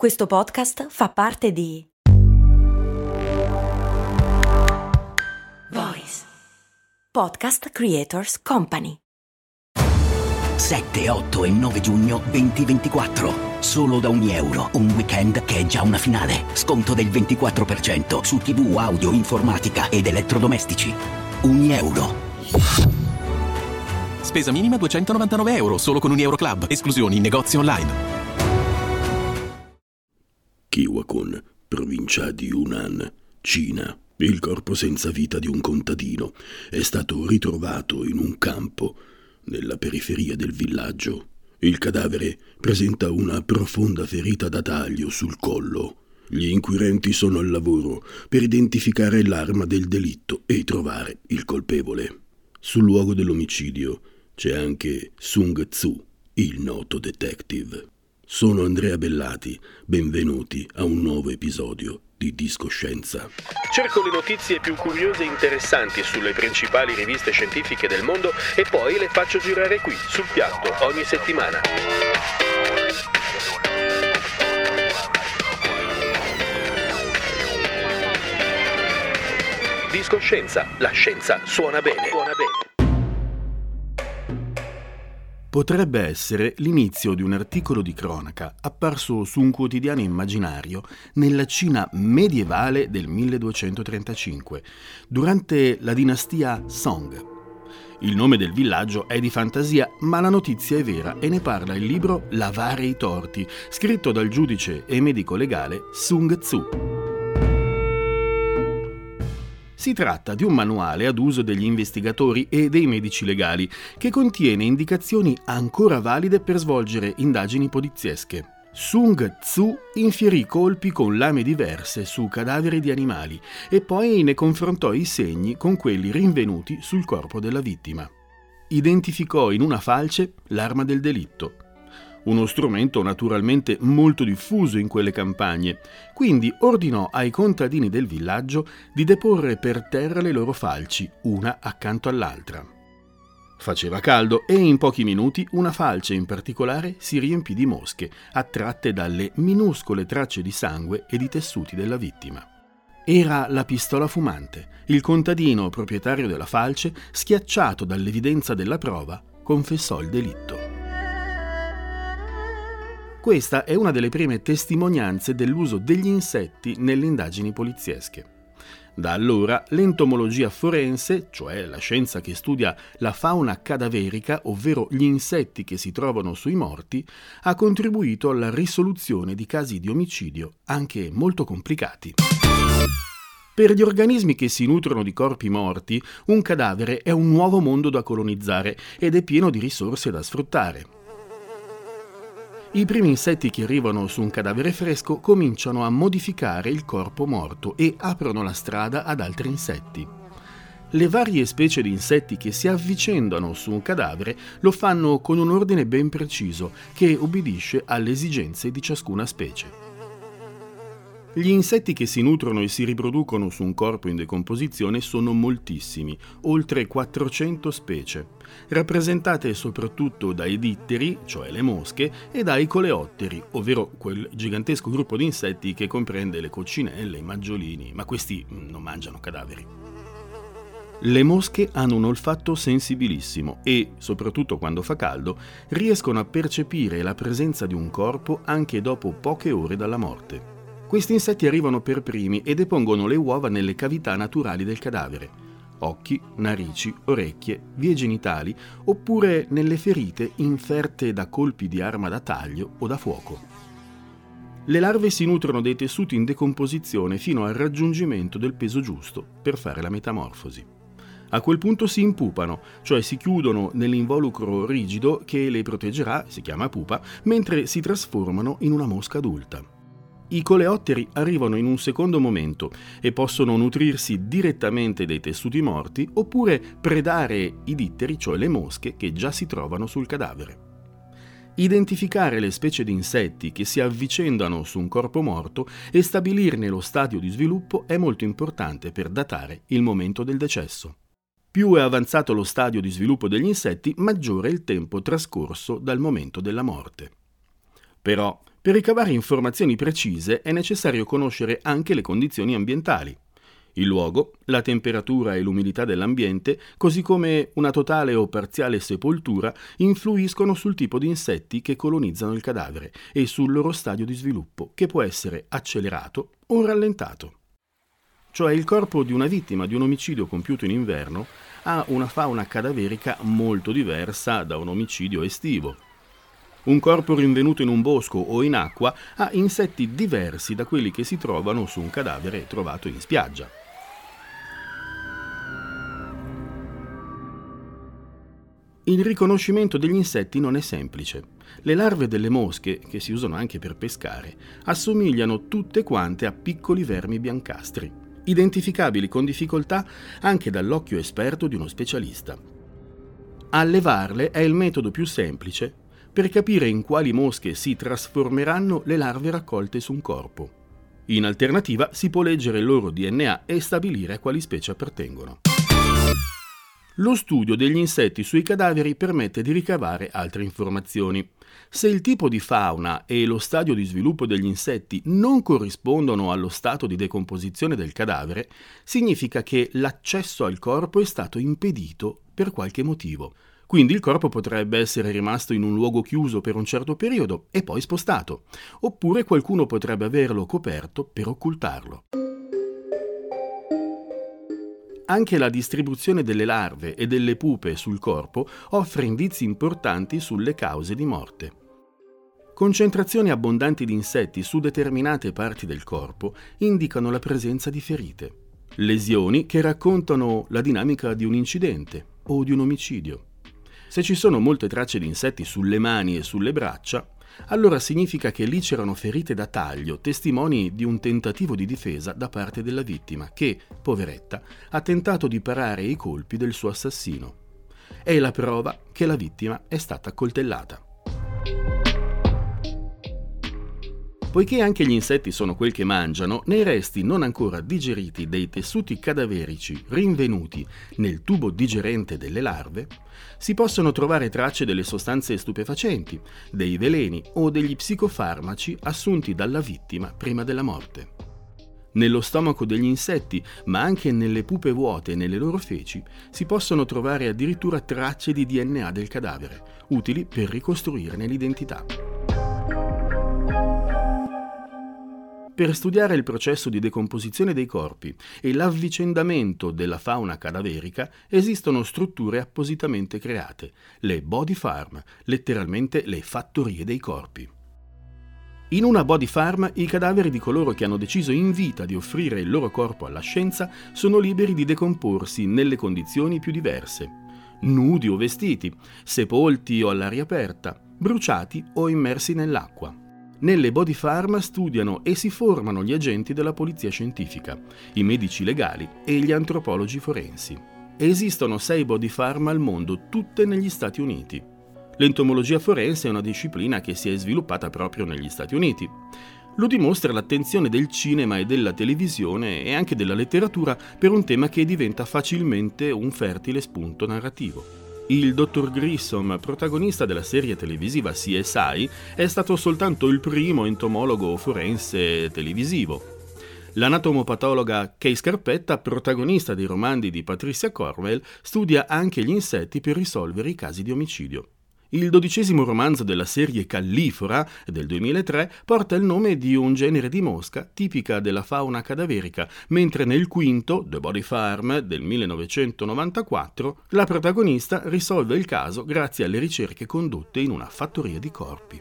Questo podcast fa parte di Voice Podcast Creators Company. 7, 8 e 9 giugno 2024. Solo da ogni euro. Un weekend che è già una finale. Sconto del 24% su TV, audio, informatica ed elettrodomestici. Ogni euro. Spesa minima 299 euro, solo con un Euro Club. Esclusioni in negozi online. Kiwakun, provincia di Yunnan, Cina. Il corpo senza vita di un contadino è stato ritrovato in un campo nella periferia del villaggio. Il cadavere presenta una profonda ferita da taglio sul collo. Gli inquirenti sono al lavoro per identificare l'arma del delitto e trovare il colpevole. Sul luogo dell'omicidio c'è anche Sung Tzu, il noto detective. Sono Andrea Bellati, benvenuti a un nuovo episodio di Discoscienza. Cerco le notizie più curiose e interessanti sulle principali riviste scientifiche del mondo e poi le faccio girare qui, sul piatto, ogni settimana. Discoscienza, la scienza suona bene. Suona bene. Potrebbe essere l'inizio di un articolo di cronaca apparso su un quotidiano immaginario nella Cina medievale del 1235, durante la dinastia Song. Il nome del villaggio è di fantasia, ma la notizia è vera e ne parla il libro Lavare i torti, scritto dal giudice e medico legale Sung Tzu. Si tratta di un manuale ad uso degli investigatori e dei medici legali che contiene indicazioni ancora valide per svolgere indagini poliziesche. Sung Tzu infierì colpi con lame diverse su cadaveri di animali e poi ne confrontò i segni con quelli rinvenuti sul corpo della vittima. Identificò in una falce l'arma del delitto, uno strumento naturalmente molto diffuso in quelle campagne, quindi ordinò ai contadini del villaggio di deporre per terra le loro falci, una accanto all'altra. Faceva caldo e in pochi minuti una falce in particolare si riempì di mosche, attratte dalle minuscole tracce di sangue e di tessuti della vittima. Era la pistola fumante. Il contadino proprietario della falce, schiacciato dall'evidenza della prova, confessò il delitto. Questa è una delle prime testimonianze dell'uso degli insetti nelle indagini poliziesche. Da allora l'entomologia forense, cioè la scienza che studia la fauna cadaverica, ovvero gli insetti che si trovano sui morti, ha contribuito alla risoluzione di casi di omicidio anche molto complicati. Per gli organismi che si nutrono di corpi morti, un cadavere è un nuovo mondo da colonizzare ed è pieno di risorse da sfruttare. I primi insetti che arrivano su un cadavere fresco cominciano a modificare il corpo morto e aprono la strada ad altri insetti. Le varie specie di insetti che si avvicendano su un cadavere lo fanno con un ordine ben preciso che obbedisce alle esigenze di ciascuna specie. Gli insetti che si nutrono e si riproducono su un corpo in decomposizione sono moltissimi, oltre 400 specie, rappresentate soprattutto dai ditteri, cioè le mosche, e dai coleotteri, ovvero quel gigantesco gruppo di insetti che comprende le coccinelle, i maggiolini, ma questi non mangiano cadaveri. Le mosche hanno un olfatto sensibilissimo e, soprattutto quando fa caldo, riescono a percepire la presenza di un corpo anche dopo poche ore dalla morte. Questi insetti arrivano per primi e depongono le uova nelle cavità naturali del cadavere, occhi, narici, orecchie, vie genitali oppure nelle ferite inferte da colpi di arma da taglio o da fuoco. Le larve si nutrono dei tessuti in decomposizione fino al raggiungimento del peso giusto per fare la metamorfosi. A quel punto si impupano, cioè si chiudono nell'involucro rigido che le proteggerà, si chiama pupa, mentre si trasformano in una mosca adulta. I coleotteri arrivano in un secondo momento e possono nutrirsi direttamente dei tessuti morti oppure predare i ditteri, cioè le mosche che già si trovano sul cadavere. Identificare le specie di insetti che si avvicendano su un corpo morto e stabilirne lo stadio di sviluppo è molto importante per datare il momento del decesso. Più è avanzato lo stadio di sviluppo degli insetti, maggiore è il tempo trascorso dal momento della morte. Però Per ricavare informazioni precise è necessario conoscere anche le condizioni ambientali. Il luogo, la temperatura e l'umidità dell'ambiente, così come una totale o parziale sepoltura, influiscono sul tipo di insetti che colonizzano il cadavere e sul loro stadio di sviluppo, che può essere accelerato o rallentato. Cioè il corpo di una vittima di un omicidio compiuto in inverno ha una fauna cadaverica molto diversa da un omicidio estivo. Un corpo rinvenuto in un bosco o in acqua ha insetti diversi da quelli che si trovano su un cadavere trovato in spiaggia. Il riconoscimento degli insetti non è semplice. Le larve delle mosche, che si usano anche per pescare, assomigliano tutte quante a piccoli vermi biancastri, identificabili con difficoltà anche dall'occhio esperto di uno specialista. Allevarle è il metodo più semplice per capire in quali mosche si trasformeranno le larve raccolte su un corpo. In alternativa si può leggere il loro DNA e stabilire a quali specie appartengono. Lo studio degli insetti sui cadaveri permette di ricavare altre informazioni. Se il tipo di fauna e lo stadio di sviluppo degli insetti non corrispondono allo stato di decomposizione del cadavere, significa che l'accesso al corpo è stato impedito per qualche motivo. Quindi il corpo potrebbe essere rimasto in un luogo chiuso per un certo periodo e poi spostato, oppure qualcuno potrebbe averlo coperto per occultarlo. Anche la distribuzione delle larve e delle pupe sul corpo offre indizi importanti sulle cause di morte. Concentrazioni abbondanti di insetti su determinate parti del corpo indicano la presenza di ferite, lesioni che raccontano la dinamica di un incidente o di un omicidio. Se ci sono molte tracce di insetti sulle mani e sulle braccia, allora significa che lì c'erano ferite da taglio, testimoni di un tentativo di difesa da parte della vittima, che, poveretta, ha tentato di parare i colpi del suo assassino. È la prova che la vittima è stata coltellata. Poiché anche gli insetti sono quel che mangiano, nei resti non ancora digeriti dei tessuti cadaverici rinvenuti nel tubo digerente delle larve, si possono trovare tracce delle sostanze stupefacenti, dei veleni o degli psicofarmaci assunti dalla vittima prima della morte. Nello stomaco degli insetti, ma anche nelle pupe vuote e nelle loro feci, si possono trovare addirittura tracce di DNA del cadavere, utili per ricostruirne l'identità. Per studiare il processo di decomposizione dei corpi e l'avvicendamento della fauna cadaverica esistono strutture appositamente create, le body farm, letteralmente le fattorie dei corpi. In una body farm i cadaveri di coloro che hanno deciso in vita di offrire il loro corpo alla scienza sono liberi di decomporsi nelle condizioni più diverse, nudi o vestiti, sepolti o all'aria aperta, bruciati o immersi nell'acqua. Nelle body farm studiano e si formano gli agenti della polizia scientifica, i medici legali e gli antropologi forensi. Esistono sei body farm al mondo, tutte negli Stati Uniti. L'entomologia forense è una disciplina che si è sviluppata proprio negli Stati Uniti. Lo dimostra l'attenzione del cinema e della televisione e anche della letteratura per un tema che diventa facilmente un fertile spunto narrativo. Il dottor Grissom, protagonista della serie televisiva CSI, è stato soltanto il primo entomologo forense televisivo. L'anatomopatologa Kay Scarpetta, protagonista dei romanzi di Patricia Cornwell, studia anche gli insetti per risolvere i casi di omicidio. Il dodicesimo romanzo della serie Callifora del 2003 porta il nome di un genere di mosca tipica della fauna cadaverica, mentre nel quinto, The Body Farm del 1994, la protagonista risolve il caso grazie alle ricerche condotte in una fattoria di corpi.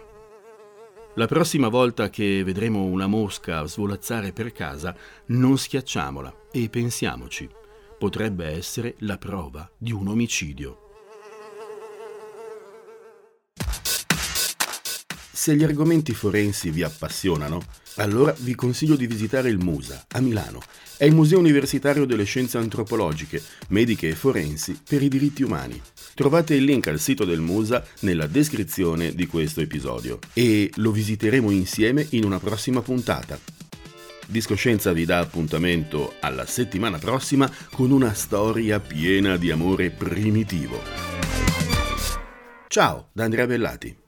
La prossima volta che vedremo una mosca svolazzare per casa, non schiacciamola e pensiamoci, potrebbe essere la prova di un omicidio. Se gli argomenti forensi vi appassionano, allora vi consiglio di visitare il MUSA a Milano. È il Museo Universitario delle Scienze Antropologiche, Mediche e Forensi per i diritti umani. Trovate il link al sito del MUSA nella descrizione di questo episodio e lo visiteremo insieme in una prossima puntata. Discoscienza vi dà appuntamento alla settimana prossima con una storia piena di amore primitivo. Ciao da Andrea Bellati.